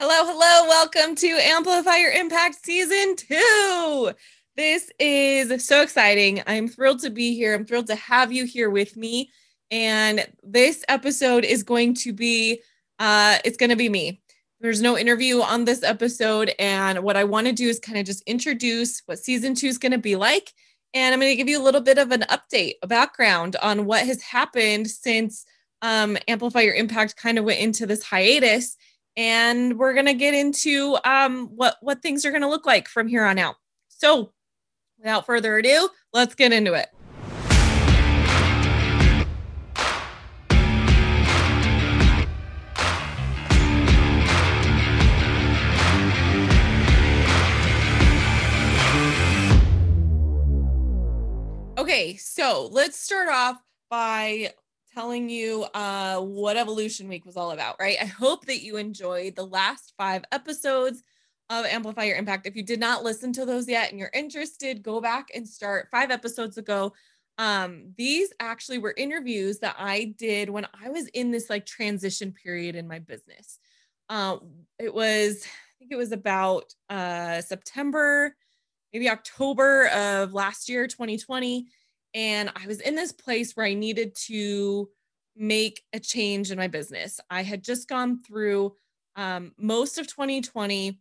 Hello, hello. Welcome to Amplify Your Impact Season 2. This is so exciting. I'm thrilled to be here. I'm thrilled to have you here with me. And this episode is going to be uh it's going to be me. There's no interview on this episode and what I want to do is kind of just introduce what season 2 is going to be like and I'm going to give you a little bit of an update, a background on what has happened since um, Amplify Your Impact kind of went into this hiatus and we're going to get into um, what what things are going to look like from here on out. So, without further ado, let's get into it. Okay, so let's start off by telling you uh, what Evolution Week was all about, right? I hope that you enjoyed the last five episodes of Amplify Your Impact. If you did not listen to those yet and you're interested, go back and start five episodes ago. Um, these actually were interviews that I did when I was in this like transition period in my business. Uh, it was, I think it was about uh, September, maybe October of last year, 2020 and I was in this place where I needed to make a change in my business. I had just gone through um, most of 2020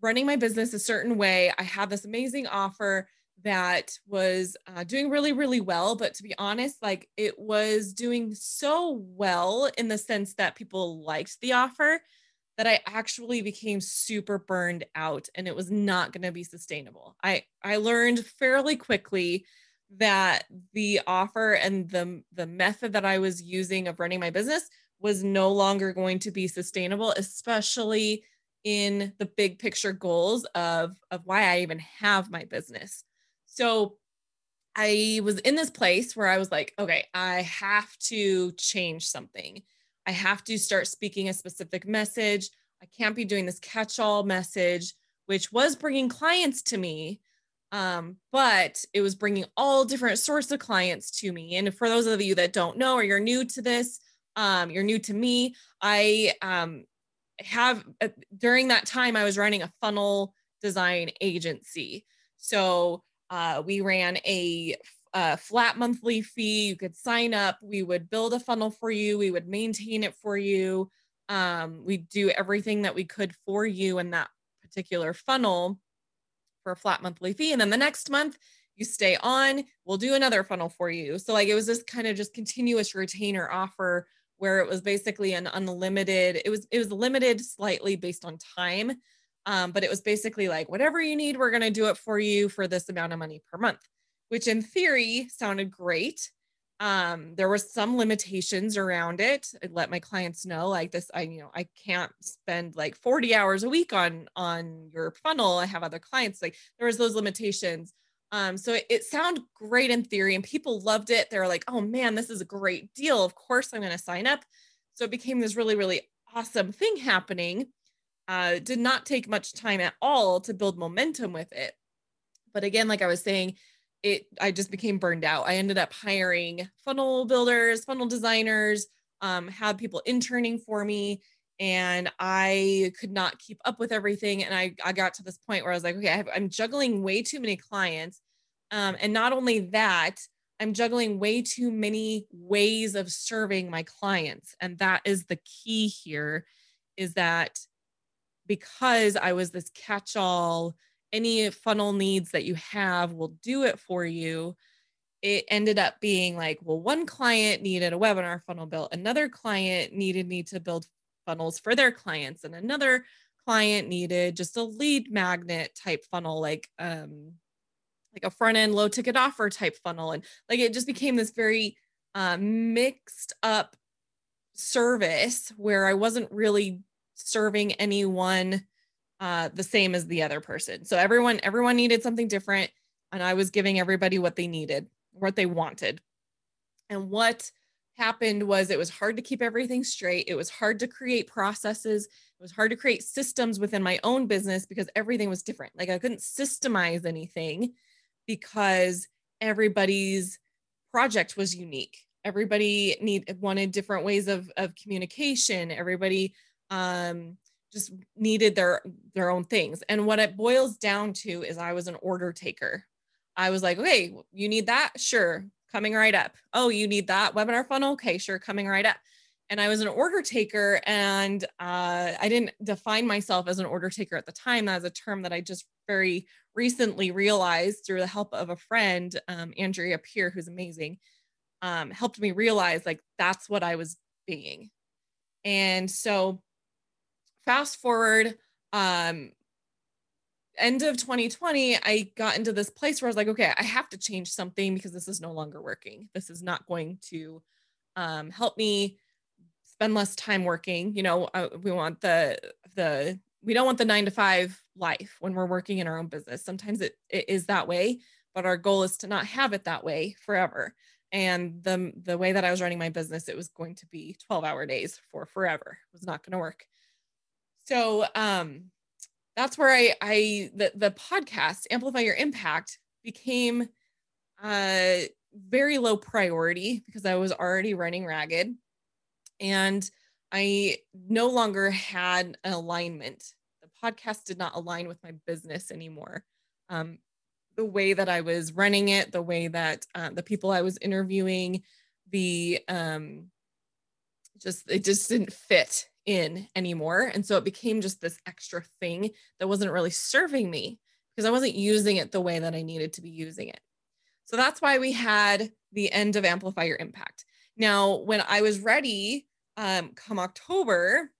running my business a certain way. I had this amazing offer that was uh, doing really, really well. But to be honest, like it was doing so well in the sense that people liked the offer that I actually became super burned out and it was not going to be sustainable. I I learned fairly quickly that the offer and the the method that I was using of running my business was no longer going to be sustainable, especially in the big picture goals of of why I even have my business. So I was in this place where I was like, okay, I have to change something. I have to start speaking a specific message. I can't be doing this catch all message, which was bringing clients to me, um, but it was bringing all different sorts of clients to me. And for those of you that don't know or you're new to this, um, you're new to me, I um, have uh, during that time I was running a funnel design agency. So uh, we ran a, a flat monthly fee. You could sign up. We would build a funnel for you. We would maintain it for you. Um, we do everything that we could for you in that particular funnel for a flat monthly fee. And then the next month, you stay on, we'll do another funnel for you. So, like, it was this kind of just continuous retainer offer where it was basically an unlimited, it was, it was limited slightly based on time. Um, but it was basically like, whatever you need, we're going to do it for you for this amount of money per month, which in theory sounded great um there were some limitations around it. I let my clients know like this i you know i can't spend like 40 hours a week on on your funnel. I have other clients. Like there was those limitations. Um so it, it sounded great in theory and people loved it. They were like oh man this is a great deal. Of course i'm going to sign up. So it became this really really awesome thing happening. Uh did not take much time at all to build momentum with it. But again like i was saying it I just became burned out. I ended up hiring funnel builders, funnel designers, um, had people interning for me, and I could not keep up with everything. And I I got to this point where I was like, okay, I am juggling way too many clients, um, and not only that, I'm juggling way too many ways of serving my clients, and that is the key here, is that because I was this catch-all any funnel needs that you have will do it for you. It ended up being like well one client needed a webinar funnel built another client needed me to build funnels for their clients and another client needed just a lead magnet type funnel like um like a front end low ticket offer type funnel. And like it just became this very uh, mixed up service where i wasn't really serving anyone uh, the same as the other person. So everyone everyone needed something different, and I was giving everybody what they needed, what they wanted. And what happened was it was hard to keep everything straight. It was hard to create processes. It was hard to create systems within my own business because everything was different. Like I couldn't systemize anything because everybody's project was unique. Everybody need wanted different ways of of communication. Everybody um just needed their their own things. And what it boils down to is I was an order taker. I was like, okay, you need that? Sure, coming right up. Oh, you need that webinar funnel? Okay, sure, coming right up. And I was an order taker, and uh, I didn't define myself as an order taker at the time. That's a term that I just very recently realized through the help of a friend, um, Andrea Peer, who's amazing, um, helped me realize like that's what I was being. And so fast forward um end of 2020 i got into this place where i was like okay i have to change something because this is no longer working. This is not going to um, help me spend less time working. You know uh, we want the the we don't want the nine to five life when we're working in our own business. Sometimes it, it is that way but our goal is to not have it that way forever. And the the way that i was running my business it was going to be 12 hour days for forever. It was not going to work so um, that's where I, I the, the podcast, Amplify Your Impact, became uh, very low priority because I was already running ragged. And I no longer had an alignment. The podcast did not align with my business anymore. Um, the way that I was running it, the way that uh, the people I was interviewing, the um, just it just didn't fit in anymore. And so it became just this extra thing that wasn't really serving me because I wasn't using it the way that I needed to be using it. So that's why we had the end of Amplify Your Impact. Now, when I was ready, um, come October,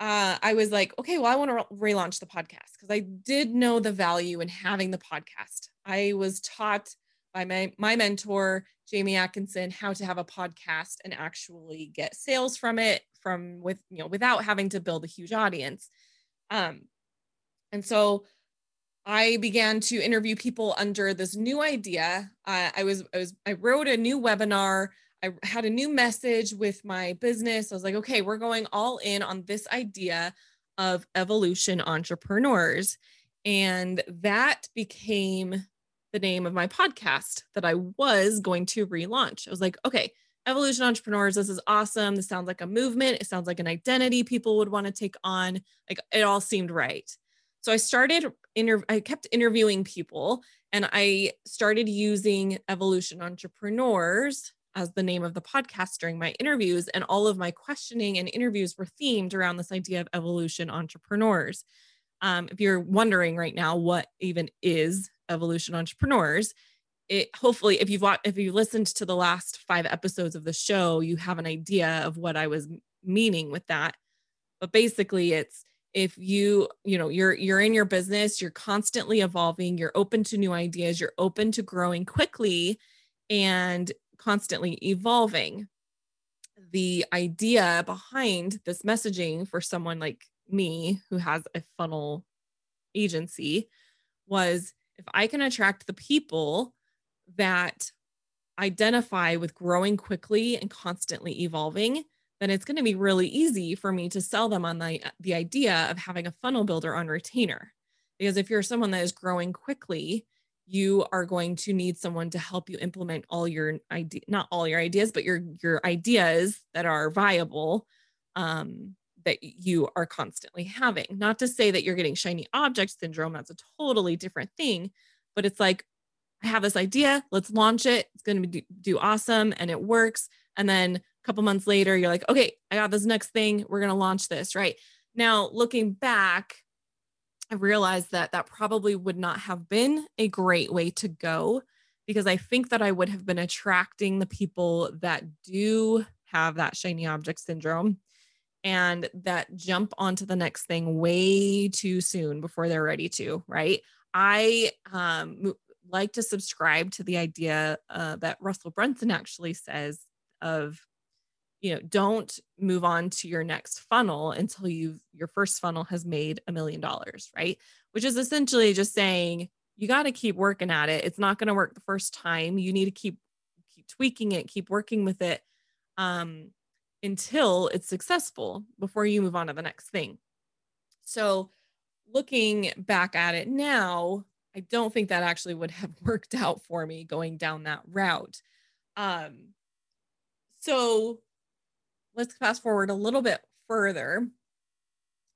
uh, I was like, okay, well, I want to re- relaunch the podcast because I did know the value in having the podcast. I was taught by my, my mentor, Jamie Atkinson, how to have a podcast and actually get sales from it from with, you know, without having to build a huge audience. Um, and so I began to interview people under this new idea. Uh, I was, I was, I wrote a new webinar. I had a new message with my business. I was like, okay, we're going all in on this idea of evolution entrepreneurs. And that became the name of my podcast that I was going to relaunch. I was like, okay, Evolution Entrepreneurs, this is awesome. This sounds like a movement. It sounds like an identity people would want to take on. Like it all seemed right. So I started inter- I kept interviewing people and I started using Evolution Entrepreneurs as the name of the podcast during my interviews and all of my questioning and interviews were themed around this idea of evolution entrepreneurs. Um, if you're wondering right now what even is evolution entrepreneurs it hopefully if you've watched if you listened to the last five episodes of the show you have an idea of what i was meaning with that. But basically it's if you you know you're you're in your business you're constantly evolving you're open to new ideas you're open to growing quickly and constantly evolving. The idea behind this messaging for someone like me who has a funnel agency was if I can attract the people that identify with growing quickly and constantly evolving, then it's going to be really easy for me to sell them on the, the idea of having a funnel builder on retainer. Because if you're someone that is growing quickly, you are going to need someone to help you implement all your idea, not all your ideas, but your your ideas that are viable um, that you are constantly having. Not to say that you're getting shiny object syndrome, that's a totally different thing, but it's like, I have this idea, let's launch it. It's going to do, do awesome and it works. And then a couple months later, you're like, okay, I got this next thing. We're going to launch this, right? Now, looking back, I realized that that probably would not have been a great way to go because I think that I would have been attracting the people that do have that shiny object syndrome and that jump onto the next thing way too soon before they're ready to, right? I um, like to subscribe to the idea uh, that Russell Brunson actually says of, you know, don't move on to your next funnel until you've your first funnel has made a million dollars, right? Which is essentially just saying you got to keep working at it. It's not going to work the first time. You need to keep keep tweaking it, keep working with it. Um, until it's successful before you move on to the next thing. So, looking back at it now, I don't think that actually would have worked out for me going down that route. Um, so, let's fast forward a little bit further.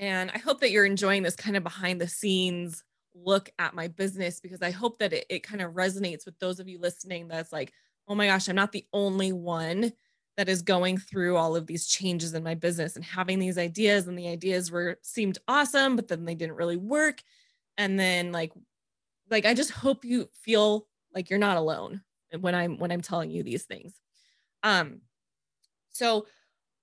And I hope that you're enjoying this kind of behind the scenes look at my business because I hope that it, it kind of resonates with those of you listening that's like, oh my gosh, I'm not the only one that is going through all of these changes in my business and having these ideas and the ideas were seemed awesome but then they didn't really work and then like like I just hope you feel like you're not alone when I'm when I'm telling you these things. Um so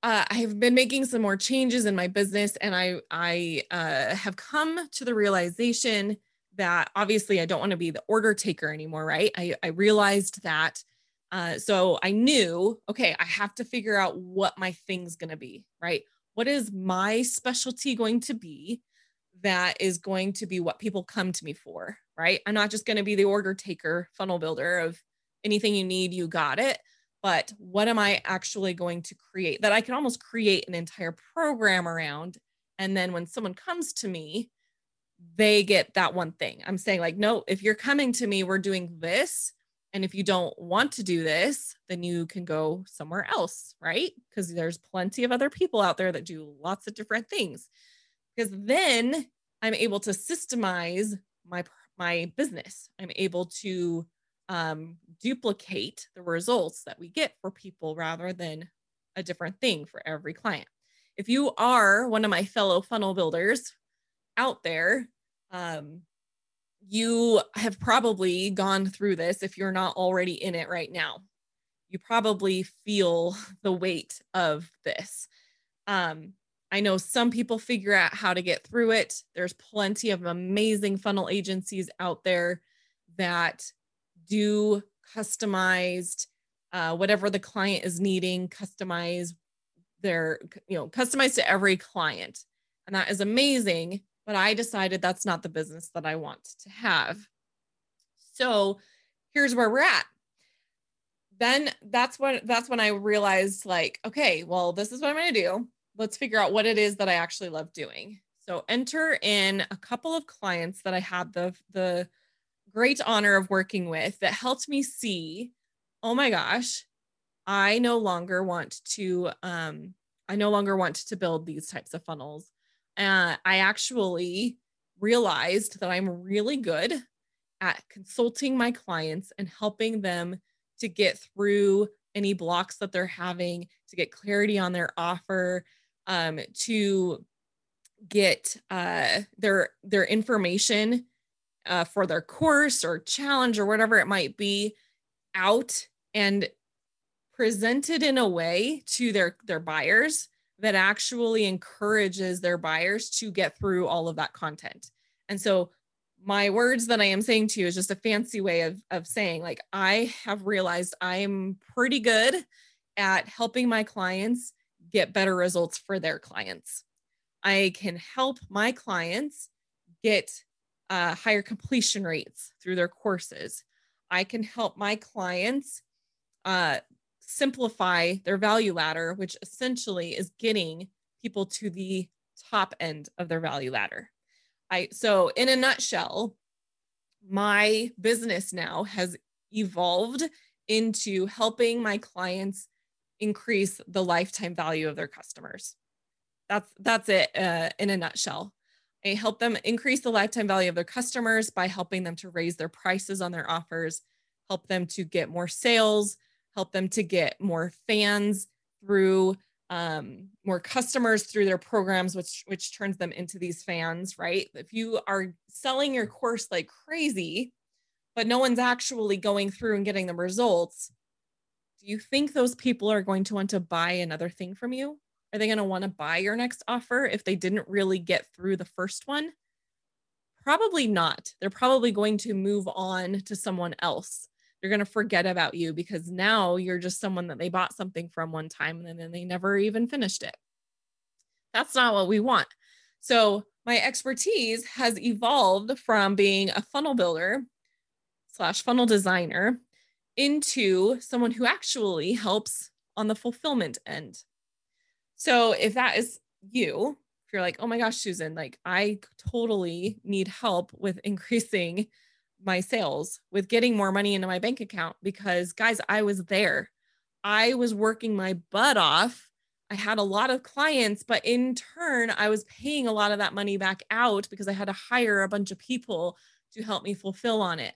uh, I have been making some more changes in my business, and I I uh, have come to the realization that obviously I don't want to be the order taker anymore, right? I, I realized that. Uh, so I knew, okay, I have to figure out what my thing's going to be, right? What is my specialty going to be that is going to be what people come to me for, right? I'm not just going to be the order taker, funnel builder of anything you need, you got it but what am I actually going to create that I can almost create an entire program around? And then when someone comes to me, they get that one thing. I'm saying, like, no, if you're coming to me, we're doing this. And if you don't want to do this, then you can go somewhere else, right? Because there's plenty of other people out there that do lots of different things. Because then I'm able to systemize my my business. I'm able to um, duplicate the results that we get for people rather than a different thing for every client. If you are one of my fellow funnel builders out there, um, you have probably gone through this if you're not already in it right now. You probably feel the weight of this. Um, I know some people figure out how to get through it. There's plenty of amazing funnel agencies out there that do customized uh, whatever the client is needing customize their you know customized to every client. And that is amazing but i decided that's not the business that i want to have. So here's where we're at. Then that's when that's when i realized like okay well this is what i'm to do let's figure out what it is that i actually love doing so enter in a couple of clients that i had the the great honor of working with that helped me see, oh my gosh, I no longer want to um I no longer want to build these types of funnels. Uh, I actually realized that I'm really good at consulting my clients and helping them to get through any blocks that they're having, to get clarity on their offer, um, to get uh, their their information uh, for their course or challenge or whatever it might be out and presented in a way to their their buyers that actually encourages their buyers to get through all of that content. And so my words that I am saying to you is just a fancy way of, of saying, like, I have realized I'm pretty good at helping my clients get better results for their clients. I can help my clients get uh, higher completion rates through their courses. I can help my clients uh, simplify their value ladder, which essentially is getting people to the top end of their value ladder. I so in a nutshell, my business now has evolved into helping my clients increase the lifetime value of their customers. That's that's it uh, in a nutshell. I help them increase the lifetime value of their customers by helping them to raise their prices on their offers, help them to get more sales, help them to get more fans through um, more customers through their programs, which which turns them into these fans, right? If you are selling your course like crazy, but no one's actually going through and getting the results, do you think those people are going to want to buy another thing from you? Are they going to want to buy your next offer if they didn't really get through the first one? Probably not. They're probably going to move on to someone else. They're going to forget about you because now you're just someone that they bought something from one time and then they never even finished it. That's not what we want. So, my expertise has evolved from being a funnel builder slash funnel designer into someone who actually helps on the fulfillment end. So if that is you, if you're like, oh my gosh, Susan, like I totally need help with increasing my sales, with getting more money into my bank account, because guys, I was there. I was working my butt off. I had a lot of clients, but in turn, I was paying a lot of that money back out because I had to hire a bunch of people to help me fulfill on it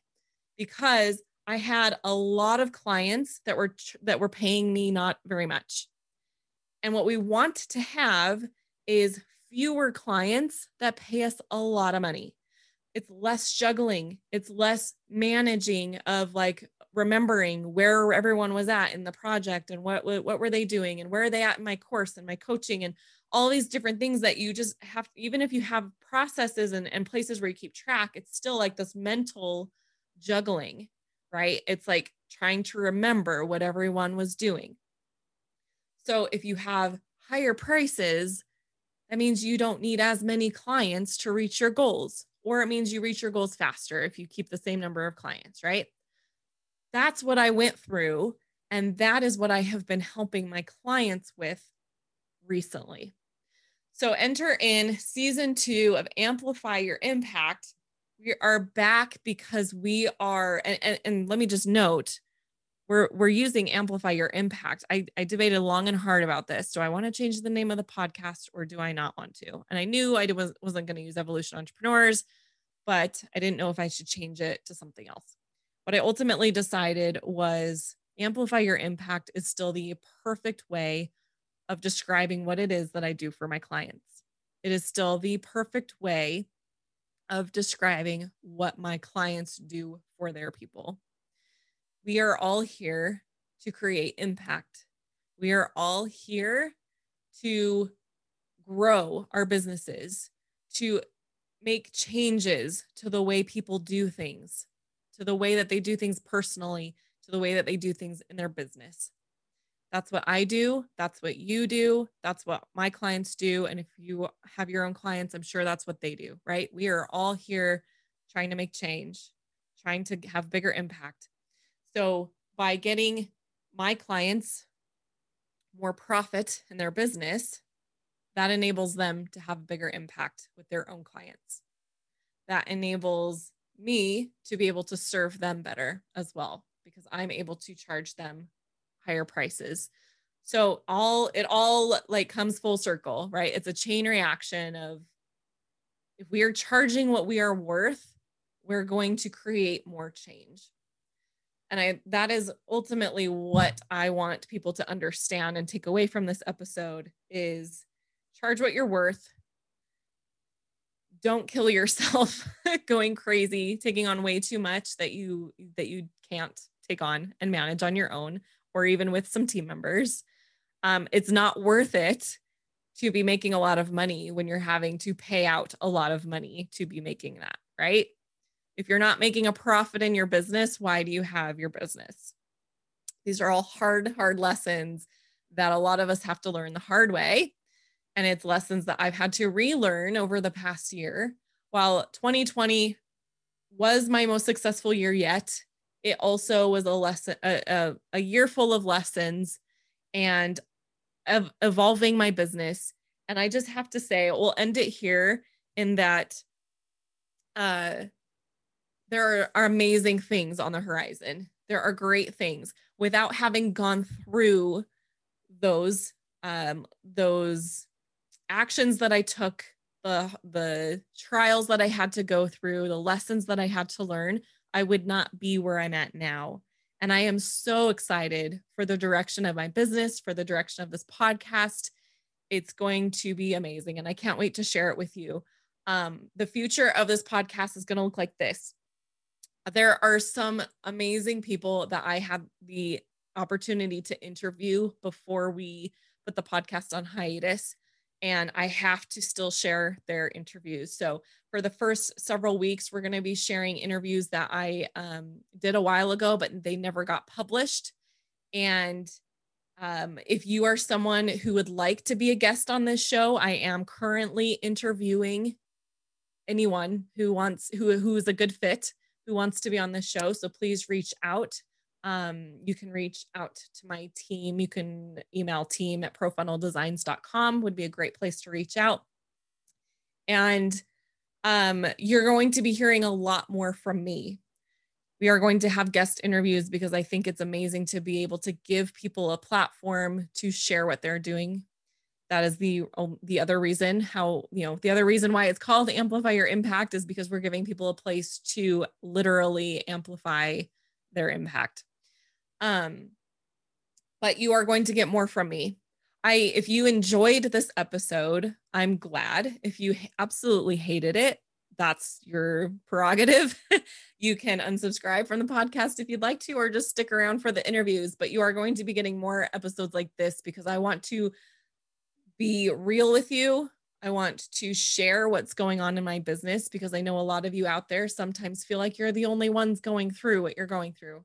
because I had a lot of clients that were that were paying me not very much. And what we want to have is fewer clients that pay us a lot of money. It's less juggling, it's less managing of like remembering where everyone was at in the project and what what were they doing and where are they at in my course and my coaching and all these different things that you just have even if you have processes and, and places where you keep track it's still like this mental juggling right it's like trying to remember what everyone was doing so if you have higher prices that means you don't need as many clients to reach your goals or it means you reach your goals faster if you keep the same number of clients right that's what I went through. And that is what I have been helping my clients with recently. So enter in season two of Amplify Your Impact. We are back because we are, and, and, and, let me just note, we're we're using Amplify Your Impact. I, I debated long and hard about this. Do I want to change the name of the podcast or do I not want to? And I knew I was, wasn't going to use Evolution Entrepreneurs, but I didn't know if I should change it to something else. What I ultimately decided was amplify your impact is still the perfect way of describing what it is that I do for my clients. It is still the perfect way of describing what my clients do for their people. We are all here to create impact. We are all here to grow our businesses, to make changes to the way people do things, to the way that they do things personally, to the way that they do things in their business. That's what I do. That's what you do. That's what my clients do. And if you have your own clients, I'm sure that's what they do, right? We are all here trying to make change, trying to have bigger impact. So by getting my clients more profit in their business, that enables them to have bigger impact with their own clients. That enables me to be able to serve them better as well because I'm able to charge them higher prices. So all it all like comes full circle, right? It's a chain reaction of if we are charging what we are worth, we're going to create more change. And I that is ultimately what I want people to understand and take away from this episode is charge what you're worth, don't kill yourself going crazy taking on way too much that you that you can't take on and manage on your own or even with some team members um, it's not worth it to be making a lot of money when you're having to pay out a lot of money to be making that right? If you're not making a profit in your business why do you have your business? These are all hard hard lessons that a lot of us have to learn the hard way. And it's lessons that I've had to relearn over the past year. While 2020 was my most successful year yet, it also was a lesson, a, a, a year full of lessons and of evolving my business. And I just have to say, we'll end it here in that uh, there are, are amazing things on the horizon. There are great things without having gone through those um, those actions that I took, the the trials that I had to go through, the lessons that I had to learn, I would not be where I'm at now. And I am so excited for the direction of my business, for the direction of this podcast. It's going to be amazing. And I can't wait to share it with you. Um, the future of this podcast is going to look like this. There are some amazing people that I had the opportunity to interview before we put the podcast on hiatus and I have to still share their interviews. So for the first several weeks, we're going to be sharing interviews that I um, did a while ago, but they never got published. And um, if you are someone who would like to be a guest on this show, I am currently interviewing anyone who wants who who is a good fit who wants to be on this show. So please reach out um, you can reach out to my team. You can email team at profunneldesigns.com would be a great place to reach out. And um, you're going to be hearing a lot more from me. We are going to have guest interviews because I think it's amazing to be able to give people a platform to share what they're doing. that is the the other reason how you know the other reason why it's called amplify your impact is because we're giving people a place to literally amplify their impact um but you are going to get more from me. I if you enjoyed this episode i'm glad. If you absolutely hated it that's your prerogative. You can unsubscribe from the podcast if you'd like to or just stick around for the interviews but you are going to be getting more episodes like this because i want to be real with you. I want to share what's going on in my business because I know a lot of you out there sometimes feel like you're the only ones going through what you're going through,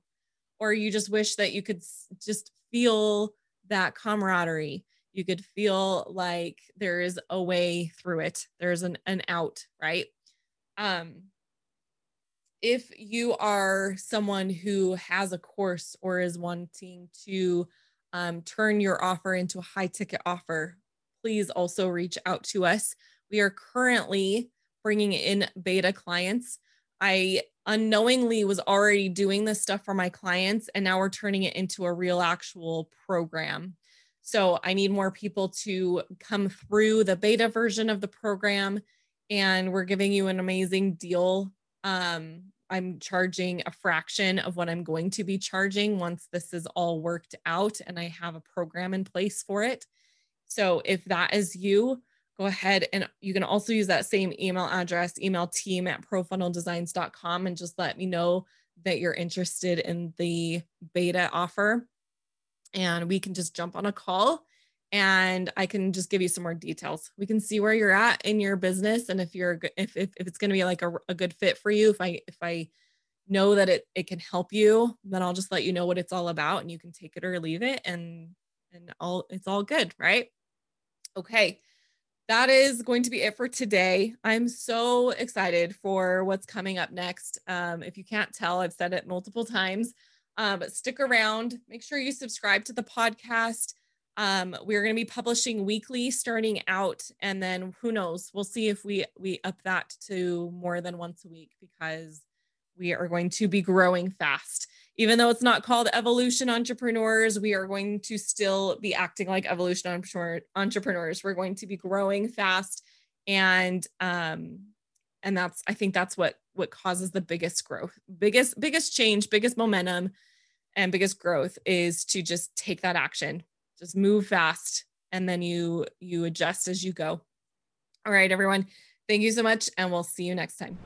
or you just wish that you could just feel that camaraderie. You could feel like there is a way through it. There's an, an out, right? Um, if you are someone who has a course or is wanting to um, turn your offer into a high ticket offer please also reach out to us. We are currently bringing in beta clients. I unknowingly was already doing this stuff for my clients, and now we're turning it into a real actual program. So I need more people to come through the beta version of the program, and we're giving you an amazing deal. Um, I'm charging a fraction of what I'm going to be charging once this is all worked out and I have a program in place for it. So if that is you, go ahead and you can also use that same email address, email team at profunneldesigns.com and just let me know that you're interested in the beta offer. And we can just jump on a call and I can just give you some more details. We can see where you're at in your business and if you're if if, if it's going to be like a, a good fit for you. If I if I know that it it can help you, then I'll just let you know what it's all about and you can take it or leave it and and all it's all good, right? Okay. That is going to be it for today. I'm so excited for what's coming up next. Um, if you can't tell, I've said it multiple times, um, but stick around. Make sure you subscribe to the podcast. Um, we're going to be publishing weekly starting out, and then who knows? We'll see if we we up that to more than once a week because we are going to be growing fast. Even though it's not called evolution entrepreneurs, we are going to still be acting like evolution entrepreneurs. We're going to be growing fast and um and that's I think that's what what causes the biggest growth. Biggest biggest change, biggest momentum and biggest growth is to just take that action. Just move fast and then you you adjust as you go. All right everyone. Thank you so much and we'll see you next time.